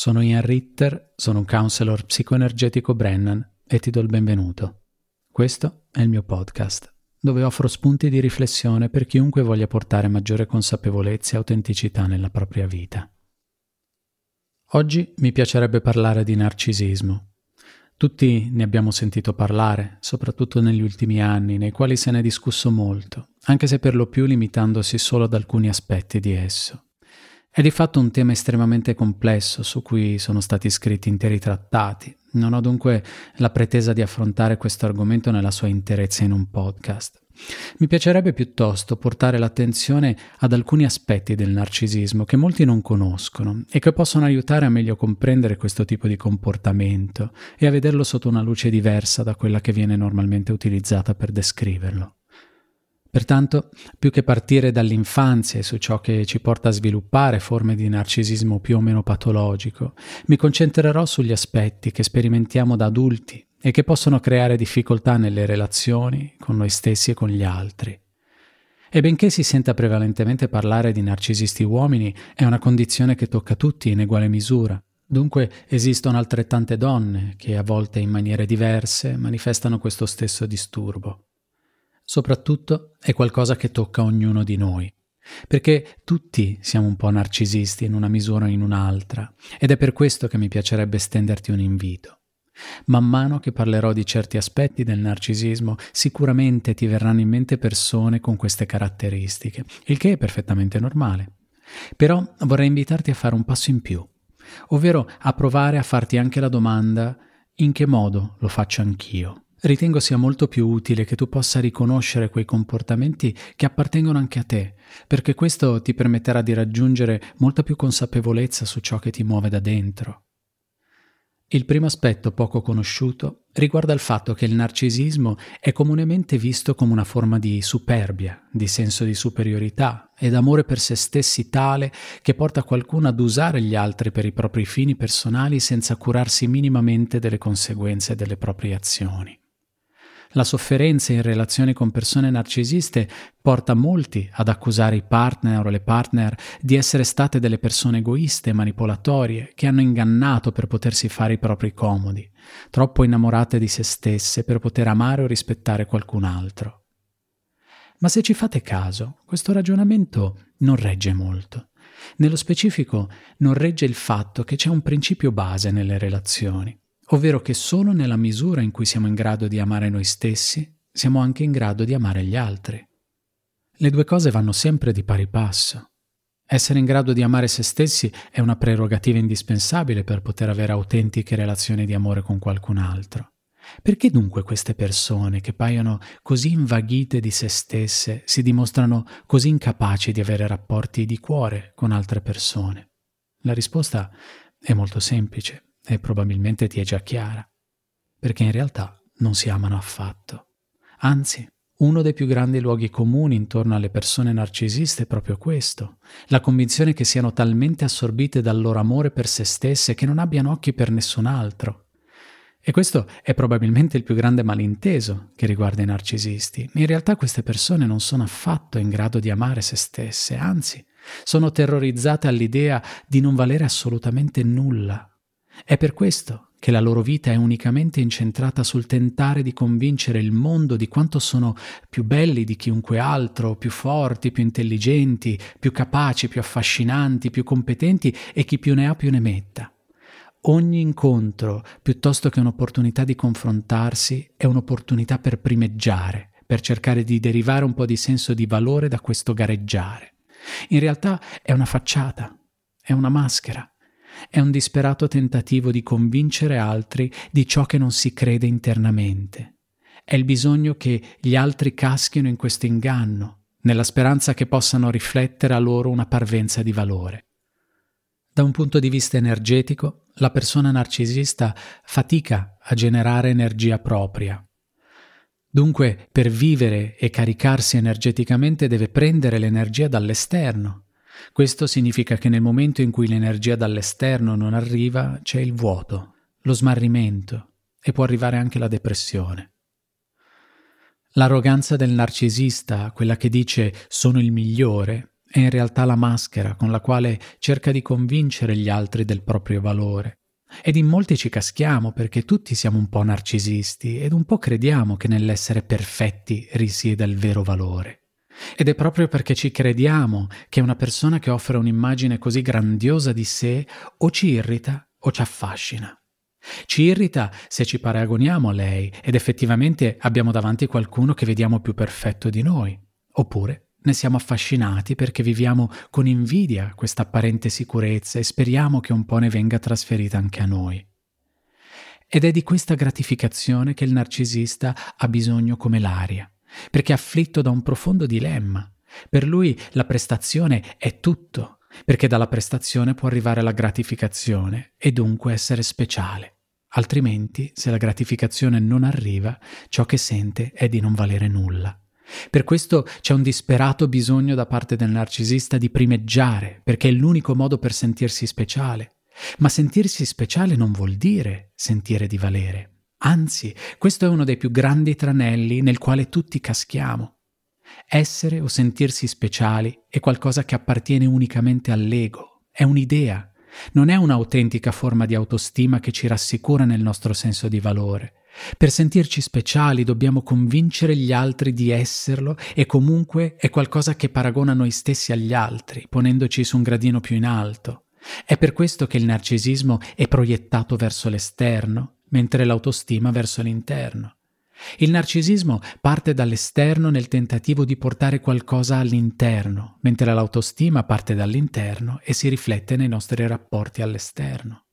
Sono Ian Ritter, sono un counselor psicoenergetico Brennan e ti do il benvenuto. Questo è il mio podcast, dove offro spunti di riflessione per chiunque voglia portare maggiore consapevolezza e autenticità nella propria vita. Oggi mi piacerebbe parlare di narcisismo. Tutti ne abbiamo sentito parlare, soprattutto negli ultimi anni, nei quali se ne è discusso molto, anche se per lo più limitandosi solo ad alcuni aspetti di esso. È di fatto un tema estremamente complesso su cui sono stati scritti interi trattati. Non ho dunque la pretesa di affrontare questo argomento nella sua interezza in un podcast. Mi piacerebbe piuttosto portare l'attenzione ad alcuni aspetti del narcisismo che molti non conoscono e che possono aiutare a meglio comprendere questo tipo di comportamento e a vederlo sotto una luce diversa da quella che viene normalmente utilizzata per descriverlo. Pertanto, più che partire dall'infanzia e su ciò che ci porta a sviluppare forme di narcisismo più o meno patologico, mi concentrerò sugli aspetti che sperimentiamo da adulti e che possono creare difficoltà nelle relazioni con noi stessi e con gli altri. E benché si senta prevalentemente parlare di narcisisti uomini, è una condizione che tocca tutti in uguale misura. Dunque esistono altrettante donne che a volte in maniere diverse manifestano questo stesso disturbo. Soprattutto è qualcosa che tocca ognuno di noi, perché tutti siamo un po' narcisisti in una misura o in un'altra, ed è per questo che mi piacerebbe estenderti un invito. Man mano che parlerò di certi aspetti del narcisismo, sicuramente ti verranno in mente persone con queste caratteristiche, il che è perfettamente normale. Però vorrei invitarti a fare un passo in più, ovvero a provare a farti anche la domanda in che modo lo faccio anch'io. Ritengo sia molto più utile che tu possa riconoscere quei comportamenti che appartengono anche a te, perché questo ti permetterà di raggiungere molta più consapevolezza su ciò che ti muove da dentro. Il primo aspetto poco conosciuto riguarda il fatto che il narcisismo è comunemente visto come una forma di superbia, di senso di superiorità ed amore per se stessi tale che porta qualcuno ad usare gli altri per i propri fini personali senza curarsi minimamente delle conseguenze delle proprie azioni. La sofferenza in relazione con persone narcisiste porta molti ad accusare i partner o le partner di essere state delle persone egoiste manipolatorie che hanno ingannato per potersi fare i propri comodi, troppo innamorate di se stesse per poter amare o rispettare qualcun altro. Ma se ci fate caso, questo ragionamento non regge molto. Nello specifico non regge il fatto che c'è un principio base nelle relazioni ovvero che solo nella misura in cui siamo in grado di amare noi stessi, siamo anche in grado di amare gli altri. Le due cose vanno sempre di pari passo. Essere in grado di amare se stessi è una prerogativa indispensabile per poter avere autentiche relazioni di amore con qualcun altro. Perché dunque queste persone che paiono così invaghite di se stesse si dimostrano così incapaci di avere rapporti di cuore con altre persone? La risposta è molto semplice e probabilmente ti è già chiara, perché in realtà non si amano affatto. Anzi, uno dei più grandi luoghi comuni intorno alle persone narcisiste è proprio questo, la convinzione che siano talmente assorbite dal loro amore per se stesse che non abbiano occhi per nessun altro. E questo è probabilmente il più grande malinteso che riguarda i narcisisti. In realtà queste persone non sono affatto in grado di amare se stesse, anzi, sono terrorizzate all'idea di non valere assolutamente nulla è per questo che la loro vita è unicamente incentrata sul tentare di convincere il mondo di quanto sono più belli di chiunque altro, più forti, più intelligenti, più capaci, più affascinanti, più competenti e chi più ne ha più ne metta. Ogni incontro, piuttosto che un'opportunità di confrontarsi, è un'opportunità per primeggiare, per cercare di derivare un po' di senso di valore da questo gareggiare. In realtà è una facciata, è una maschera, è un disperato tentativo di convincere altri di ciò che non si crede internamente. È il bisogno che gli altri caschino in questo inganno, nella speranza che possano riflettere a loro una parvenza di valore. Da un punto di vista energetico, la persona narcisista fatica a generare energia propria. Dunque, per vivere e caricarsi energeticamente deve prendere l'energia dall'esterno, questo significa che nel momento in cui l'energia dall'esterno non arriva c'è il vuoto, lo smarrimento e può arrivare anche la depressione. L'arroganza del narcisista, quella che dice sono il migliore, è in realtà la maschera con la quale cerca di convincere gli altri del proprio valore. Ed in molti ci caschiamo perché tutti siamo un po' narcisisti ed un po' crediamo che nell'essere perfetti risieda il vero valore. Ed è proprio perché ci crediamo che una persona che offre un'immagine così grandiosa di sé o ci irrita o ci affascina. Ci irrita se ci paragoniamo a lei ed effettivamente abbiamo davanti qualcuno che vediamo più perfetto di noi, oppure ne siamo affascinati perché viviamo con invidia questa apparente sicurezza e speriamo che un po' ne venga trasferita anche a noi. Ed è di questa gratificazione che il narcisista ha bisogno come l'aria, perché è afflitto da un profondo dilemma. Per lui la prestazione è tutto, perché dalla prestazione può arrivare la gratificazione e dunque essere speciale. Altrimenti, se la gratificazione non arriva, ciò che sente è di non valere nulla. Per questo c'è un disperato bisogno da parte del narcisista di primeggiare, perché è l'unico modo per sentirsi speciale. Ma sentirsi speciale non vuol dire sentire di valere. Anzi, questo è uno dei più grandi tranelli nel quale tutti caschiamo. Essere o sentirsi speciali è qualcosa che appartiene unicamente all'ego, è un'idea, non è un'autentica forma di autostima che ci rassicura nel nostro senso di valore. Per sentirci speciali dobbiamo convincere gli altri di esserlo e comunque è qualcosa che paragona noi stessi agli altri, ponendoci su un gradino più in alto. È per questo che il narcisismo è proiettato verso l'esterno, mentre l'autostima verso l'interno. Il narcisismo parte dall'esterno nel tentativo di portare qualcosa all'interno, mentre l'autostima parte dall'interno e si riflette nei nostri rapporti all'esterno.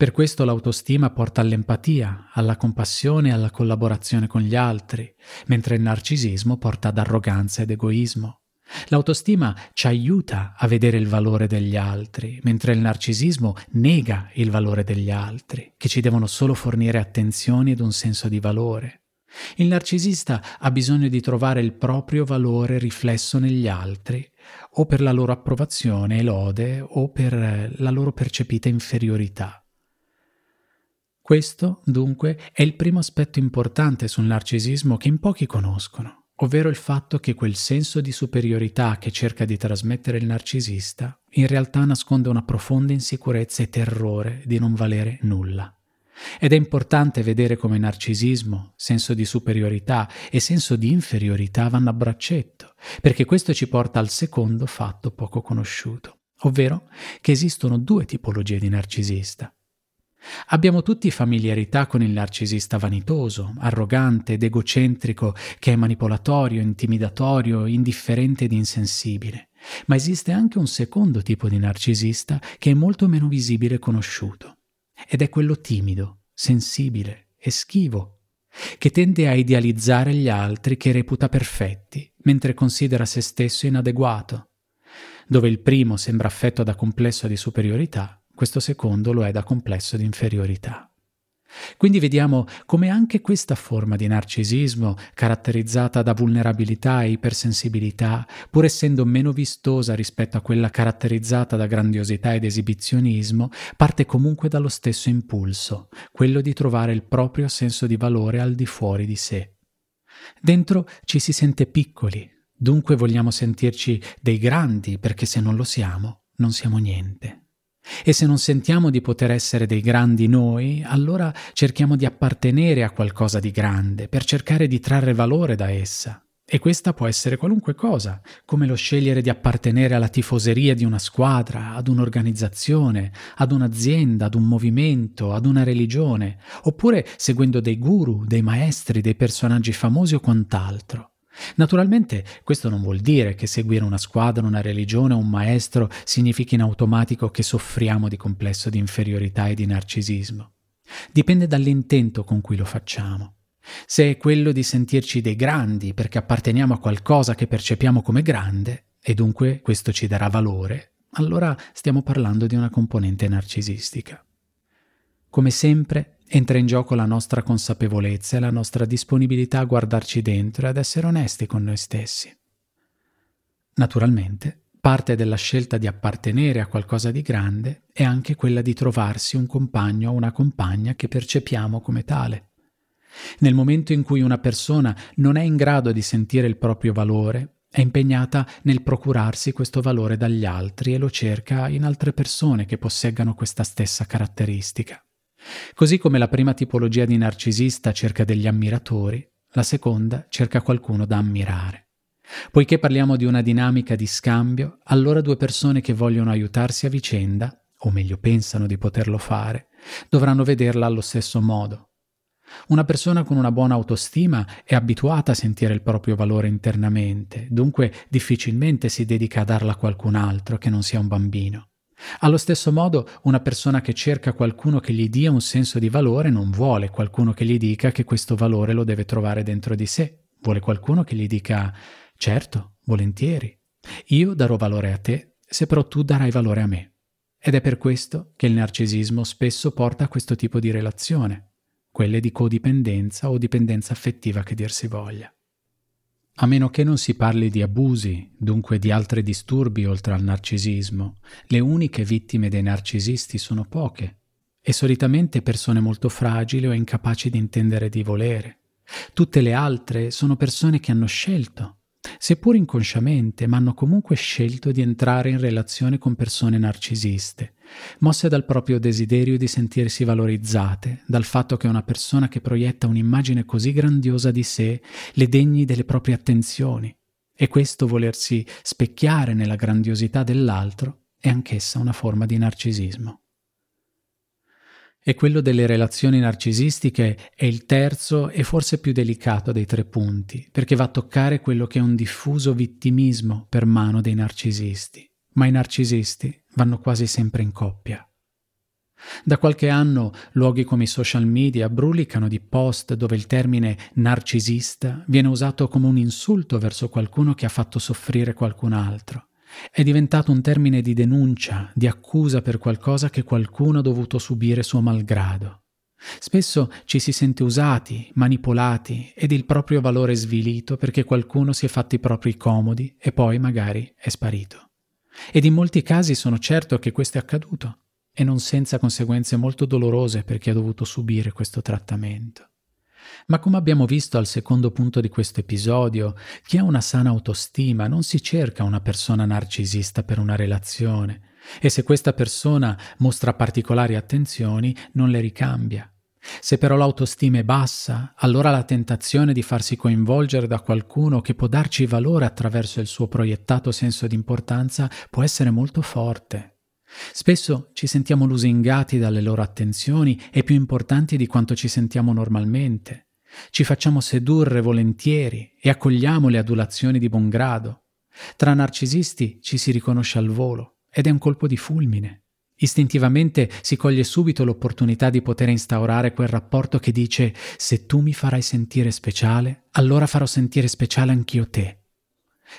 Per questo l'autostima porta all'empatia, alla compassione e alla collaborazione con gli altri, mentre il narcisismo porta ad arroganza ed egoismo. L'autostima ci aiuta a vedere il valore degli altri, mentre il narcisismo nega il valore degli altri, che ci devono solo fornire attenzioni ed un senso di valore. Il narcisista ha bisogno di trovare il proprio valore riflesso negli altri, o per la loro approvazione e lode, o per la loro percepita inferiorità. Questo, dunque, è il primo aspetto importante sul narcisismo che in pochi conoscono, ovvero il fatto che quel senso di superiorità che cerca di trasmettere il narcisista in realtà nasconde una profonda insicurezza e terrore di non valere nulla. Ed è importante vedere come narcisismo, senso di superiorità e senso di inferiorità vanno a braccetto, perché questo ci porta al secondo fatto poco conosciuto, ovvero che esistono due tipologie di narcisista. Abbiamo tutti familiarità con il narcisista vanitoso, arrogante ed egocentrico, che è manipolatorio, intimidatorio, indifferente ed insensibile. Ma esiste anche un secondo tipo di narcisista che è molto meno visibile e conosciuto. Ed è quello timido, sensibile e schivo, che tende a idealizzare gli altri che reputa perfetti, mentre considera se stesso inadeguato. Dove il primo sembra affetto da complesso di superiorità, questo secondo lo è da complesso di inferiorità. Quindi vediamo come anche questa forma di narcisismo, caratterizzata da vulnerabilità e ipersensibilità, pur essendo meno vistosa rispetto a quella caratterizzata da grandiosità ed esibizionismo, parte comunque dallo stesso impulso, quello di trovare il proprio senso di valore al di fuori di sé. Dentro ci si sente piccoli, dunque vogliamo sentirci dei grandi perché se non lo siamo, non siamo niente. E se non sentiamo di poter essere dei grandi noi, allora cerchiamo di appartenere a qualcosa di grande per cercare di trarre valore da essa. E questa può essere qualunque cosa, come lo scegliere di appartenere alla tifoseria di una squadra, ad un'organizzazione, ad un'azienda, ad un movimento, ad una religione, oppure seguendo dei guru, dei maestri, dei personaggi famosi o quant'altro. Naturalmente questo non vuol dire che seguire una squadra, una religione o un maestro significhi in automatico che soffriamo di complesso di inferiorità e di narcisismo. Dipende dall'intento con cui lo facciamo. Se è quello di sentirci dei grandi perché apparteniamo a qualcosa che percepiamo come grande, e dunque questo ci darà valore, allora stiamo parlando di una componente narcisistica. Come sempre, entra in gioco la nostra consapevolezza e la nostra disponibilità a guardarci dentro e ad essere onesti con noi stessi. Naturalmente, parte della scelta di appartenere a qualcosa di grande è anche quella di trovarsi un compagno o una compagna che percepiamo come tale. Nel momento in cui una persona non è in grado di sentire il proprio valore, È impegnata nel procurarsi questo valore dagli altri e lo cerca in altre persone che posseggano questa stessa caratteristica. Così come la prima tipologia di narcisista cerca degli ammiratori, la seconda cerca qualcuno da ammirare. Poiché parliamo di una dinamica di scambio, allora due persone che vogliono aiutarsi a vicenda, o meglio pensano di poterlo fare, dovranno vederla allo stesso modo. Una persona con una buona autostima è abituata a sentire il proprio valore internamente, dunque difficilmente si dedica a darla a qualcun altro che non sia un bambino. Allo stesso modo, una persona che cerca qualcuno che gli dia un senso di valore non vuole qualcuno che gli dica che questo valore lo deve trovare dentro di sé, vuole qualcuno che gli dica certo, volentieri, io darò valore a te se però tu darai valore a me. Ed è per questo che il narcisismo spesso porta a questo tipo di relazione, quelle di codipendenza o dipendenza affettiva che dir si voglia. A meno che non si parli di abusi, dunque di altri disturbi oltre al narcisismo, le uniche vittime dei narcisisti sono poche e solitamente persone molto fragili o incapaci di intendere di volere. Tutte le altre sono persone che hanno scelto seppur inconsciamente, ma hanno comunque scelto di entrare in relazione con persone narcisiste, mosse dal proprio desiderio di sentirsi valorizzate, dal fatto che una persona che proietta un'immagine così grandiosa di sé le degni delle proprie attenzioni, e questo volersi specchiare nella grandiosità dell'altro è anch'essa una forma di narcisismo. E quello delle relazioni narcisistiche è il terzo e forse più delicato dei tre punti, perché va a toccare quello che è un diffuso vittimismo per mano dei narcisisti. Ma i narcisisti vanno quasi sempre in coppia. Da qualche anno luoghi come i social media brulicano di post dove il termine narcisista viene usato come un insulto verso qualcuno che ha fatto soffrire qualcun altro. È diventato un termine di denuncia, di accusa per qualcosa che qualcuno ha dovuto subire suo malgrado. Spesso ci si sente usati, manipolati ed il proprio valore svilito perché qualcuno si è fatto i propri comodi e poi magari è sparito. Ed in molti casi sono certo che questo è accaduto, e non senza conseguenze molto dolorose per chi ha dovuto subire questo trattamento. Ma come abbiamo visto al secondo punto di questo episodio, chi ha una sana autostima non si cerca una persona narcisista per una relazione e se questa persona mostra particolari attenzioni non le ricambia. Se però l'autostima è bassa, allora la tentazione di farsi coinvolgere da qualcuno che può darci valore attraverso il suo proiettato senso di importanza può essere molto forte. Spesso ci sentiamo lusingati dalle loro attenzioni e più importanti di quanto ci sentiamo normalmente. Ci facciamo sedurre volentieri e accogliamo le adulazioni di buon grado. Tra narcisisti ci si riconosce al volo ed è un colpo di fulmine. Istintivamente si coglie subito l'opportunità di poter instaurare quel rapporto che dice se tu mi farai sentire speciale, allora farò sentire speciale anch'io te.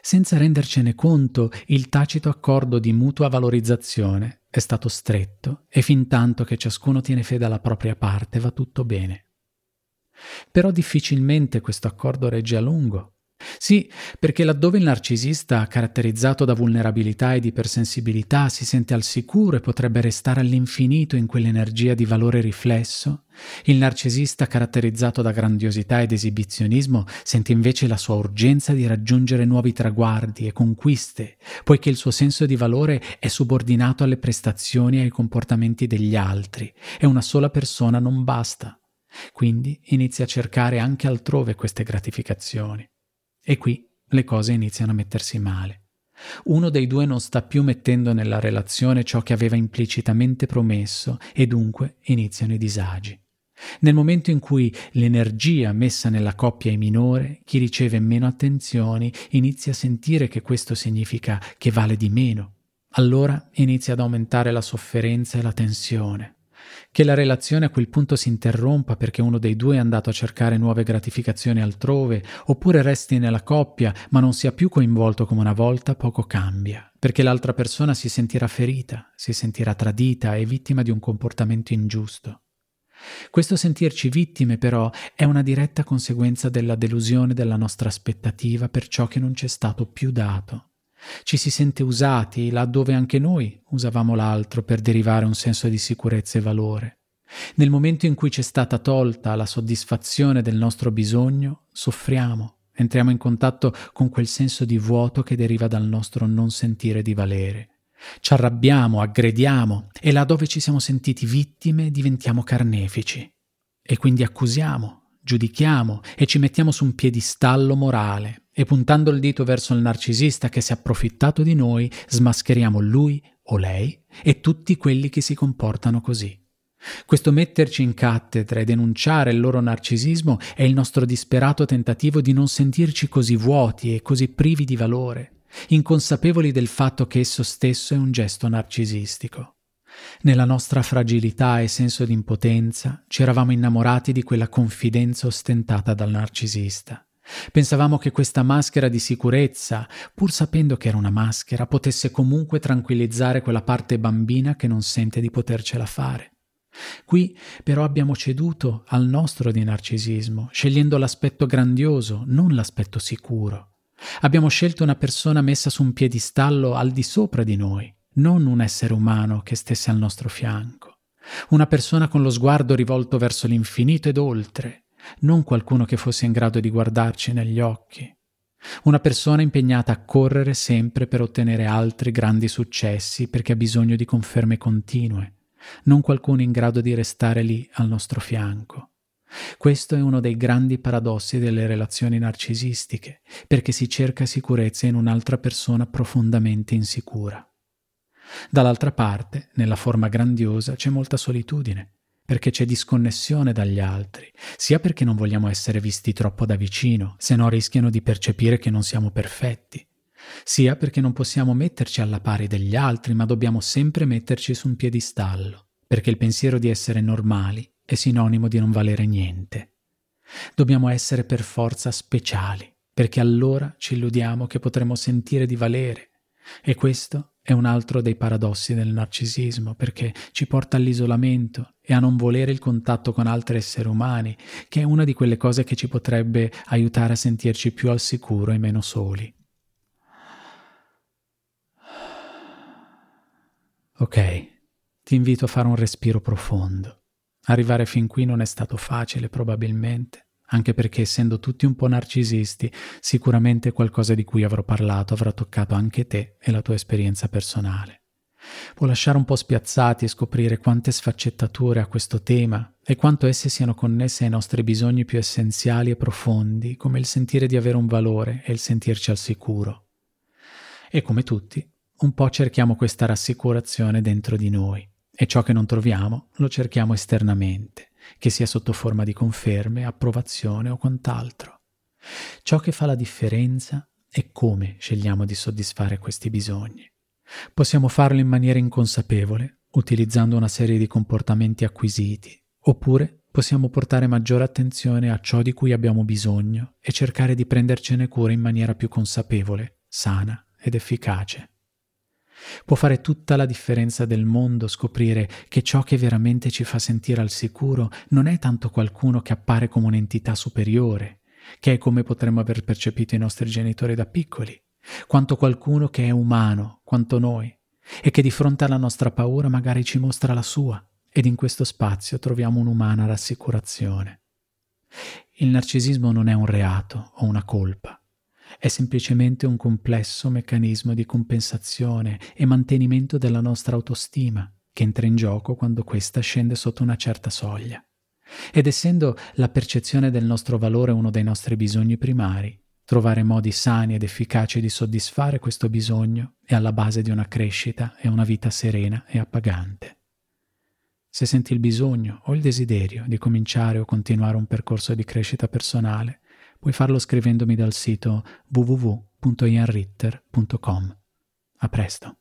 Senza rendercene conto, il tacito accordo di mutua valorizzazione è stato stretto e fin tanto che ciascuno tiene fede alla propria parte va tutto bene. Però difficilmente questo accordo regge a lungo. Sì, perché laddove il narcisista, caratterizzato da vulnerabilità ed ipersensibilità, si sente al sicuro e potrebbe restare all'infinito in quell'energia di valore riflesso, il narcisista, caratterizzato da grandiosità ed esibizionismo, sente invece la sua urgenza di raggiungere nuovi traguardi e conquiste, poiché il suo senso di valore è subordinato alle prestazioni e ai comportamenti degli altri, e una sola persona non basta. Quindi inizia a cercare anche altrove queste gratificazioni. E qui le cose iniziano a mettersi male. Uno dei due non sta più mettendo nella relazione ciò che aveva implicitamente promesso e dunque iniziano i disagi. Nel momento in cui l'energia messa nella coppia è minore, chi riceve meno attenzioni inizia a sentire che questo significa che vale di meno. Allora inizia ad aumentare la sofferenza e la tensione. Che la relazione a quel punto si interrompa perché uno dei due è andato a cercare nuove gratificazioni altrove, oppure resti nella coppia ma non sia più coinvolto come una volta, poco cambia, perché l'altra persona si sentirà ferita, si sentirà tradita e vittima di un comportamento ingiusto. Questo sentirci vittime però è una diretta conseguenza della delusione della nostra aspettativa per ciò che non ci è stato più dato. Ci si sente usati laddove anche noi usavamo l'altro per derivare un senso di sicurezza e valore. Nel momento in cui ci è stata tolta la soddisfazione del nostro bisogno, soffriamo entriamo in contatto con quel senso di vuoto che deriva dal nostro non sentire di valere. Ci arrabbiamo, aggrediamo e là dove ci siamo sentiti vittime diventiamo carnefici. E quindi accusiamo, giudichiamo e ci mettiamo su un piedistallo morale e puntando il dito verso il narcisista che si è approfittato di noi, smascheriamo lui o lei e tutti quelli che si comportano così. Questo metterci in cattedra e denunciare il loro narcisismo è il nostro disperato tentativo di non sentirci così vuoti e così privi di valore, inconsapevoli del fatto che esso stesso è un gesto narcisistico. Nella nostra fragilità e senso di impotenza ci eravamo innamorati di quella confidenza ostentata dal narcisista. Pensavamo che questa maschera di sicurezza, pur sapendo che era una maschera, potesse comunque tranquillizzare quella parte bambina che non sente di potercela fare. Qui però abbiamo ceduto al nostro di narcisismo, scegliendo l'aspetto grandioso, non l'aspetto sicuro. Abbiamo scelto una persona messa su un piedistallo al di sopra di noi, non un essere umano che stesse al nostro fianco. Una persona con lo sguardo rivolto verso l'infinito ed oltre, non qualcuno che fosse in grado di guardarci negli occhi. Una persona impegnata a correre sempre per ottenere altri grandi successi perché ha bisogno di conferme continue, non qualcuno in grado di restare lì al nostro fianco. Questo è uno dei grandi paradossi delle relazioni narcisistiche, perché si cerca sicurezza in un'altra persona profondamente insicura. Dall'altra parte, nella forma grandiosa, c'è molta solitudine, perché c'è disconnessione dagli altri, sia perché non vogliamo essere visti troppo da vicino, se no rischiano di percepire che non siamo perfetti, sia perché non possiamo metterci alla pari degli altri, ma dobbiamo sempre metterci su un piedistallo, perché il pensiero di essere normali è sinonimo di non valere niente. Dobbiamo essere per forza speciali, perché allora ci illudiamo che potremo sentire di valere, e questo è un altro dei paradossi del narcisismo, perché ci porta all'isolamento e a non volere il contatto con altri esseri umani, che è una di quelle cose che ci potrebbe aiutare a sentirci più al sicuro e meno soli. Ok, ti invito a fare un respiro profondo. Arrivare fin qui non è stato facile probabilmente, anche perché essendo tutti un po' narcisisti, sicuramente qualcosa di cui avrò parlato avrà toccato anche te e la tua esperienza personale. Può lasciare un po' spiazzati e scoprire quante sfaccettature ha questo tema e quanto esse siano connesse ai nostri bisogni più essenziali e profondi, come il sentire di avere un valore e il sentirci al sicuro. E come tutti, un po' cerchiamo questa rassicurazione dentro di noi e ciò che non troviamo lo cerchiamo esternamente, che sia sotto forma di conferme, approvazione o quant'altro. Ciò che fa la differenza è come scegliamo di soddisfare questi bisogni. Possiamo farlo in maniera inconsapevole, utilizzando una serie di comportamenti acquisiti, oppure possiamo portare maggiore attenzione a ciò di cui abbiamo bisogno e cercare di prendercene cura in maniera più consapevole, sana ed efficace. Può fare tutta la differenza del mondo scoprire che ciò che veramente ci fa sentire al sicuro non è tanto qualcuno che appare come un'entità superiore, che è come potremmo aver percepito i nostri genitori da piccoli, quanto qualcuno che è umano, quanto noi, e che di fronte alla nostra paura magari ci mostra la sua, ed in questo spazio troviamo un'umana rassicurazione. Il narcisismo non è un reato o una colpa, è semplicemente un complesso meccanismo di compensazione e mantenimento della nostra autostima che entra in gioco quando questa scende sotto una certa soglia. Ed essendo la percezione del nostro valore uno dei nostri bisogni primari, trovare modi sani ed efficaci di soddisfare questo bisogno è alla base di una crescita e una vita serena e appagante. Se senti il bisogno o il desiderio di cominciare o continuare un percorso di crescita personale, puoi farlo scrivendomi dal sito www.ianritter.com. A presto.